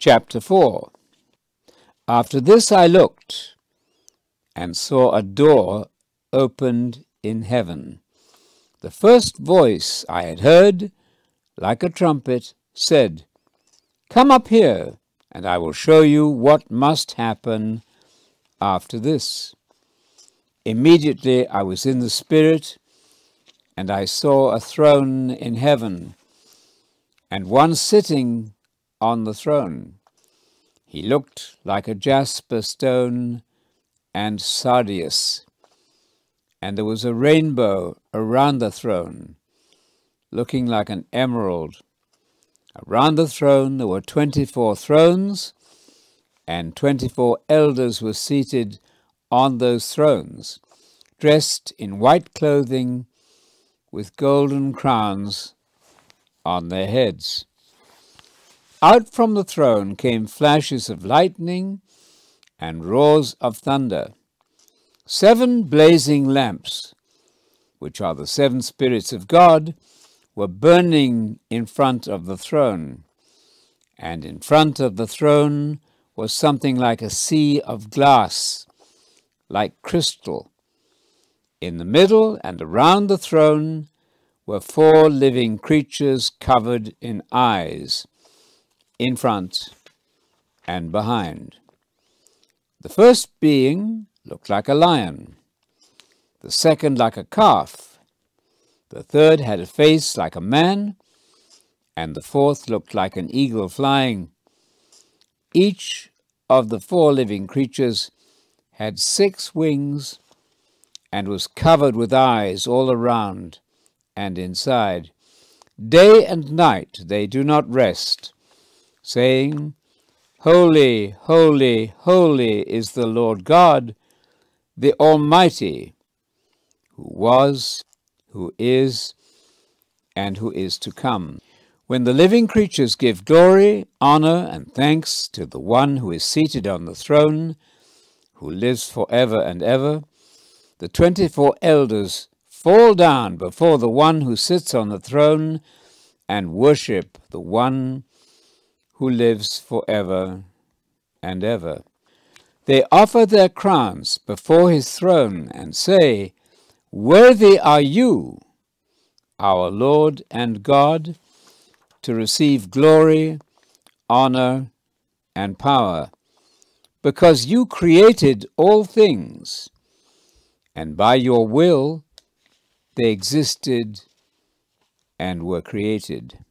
Chapter 4 After this I looked, and saw a door opened in heaven. The first voice I had heard, like a trumpet, said, Come up here, and I will show you what must happen after this. Immediately I was in the Spirit, and I saw a throne in heaven, and one sitting on the throne. He looked like a jasper stone and sardius, and there was a rainbow around the throne, looking like an emerald. Around the throne there were twenty four thrones, and twenty four elders were seated on those thrones, dressed in white clothing with golden crowns on their heads. Out from the throne came flashes of lightning and roars of thunder. Seven blazing lamps, which are the seven spirits of God, were burning in front of the throne. And in front of the throne was something like a sea of glass, like crystal. In the middle and around the throne were four living creatures covered in eyes in front and behind. The first being looked like a lion, the second like a calf, the third had a face like a man, and the fourth looked like an eagle flying. Each of the four living creatures had six wings and was covered with eyes all around and inside. Day and night they do not rest saying, Holy, holy, holy is the Lord God, the Almighty, who was, who is, and who is to come. When the living creatures give glory, honor, and thanks to the one who is seated on the throne, who lives forever and ever, the twenty-four elders fall down before the one who sits on the throne and worship the one who lives forever and ever. They offer their crowns before his throne and say, Worthy are you, our Lord and God, to receive glory, honor, and power, because you created all things, and by your will they existed and were created.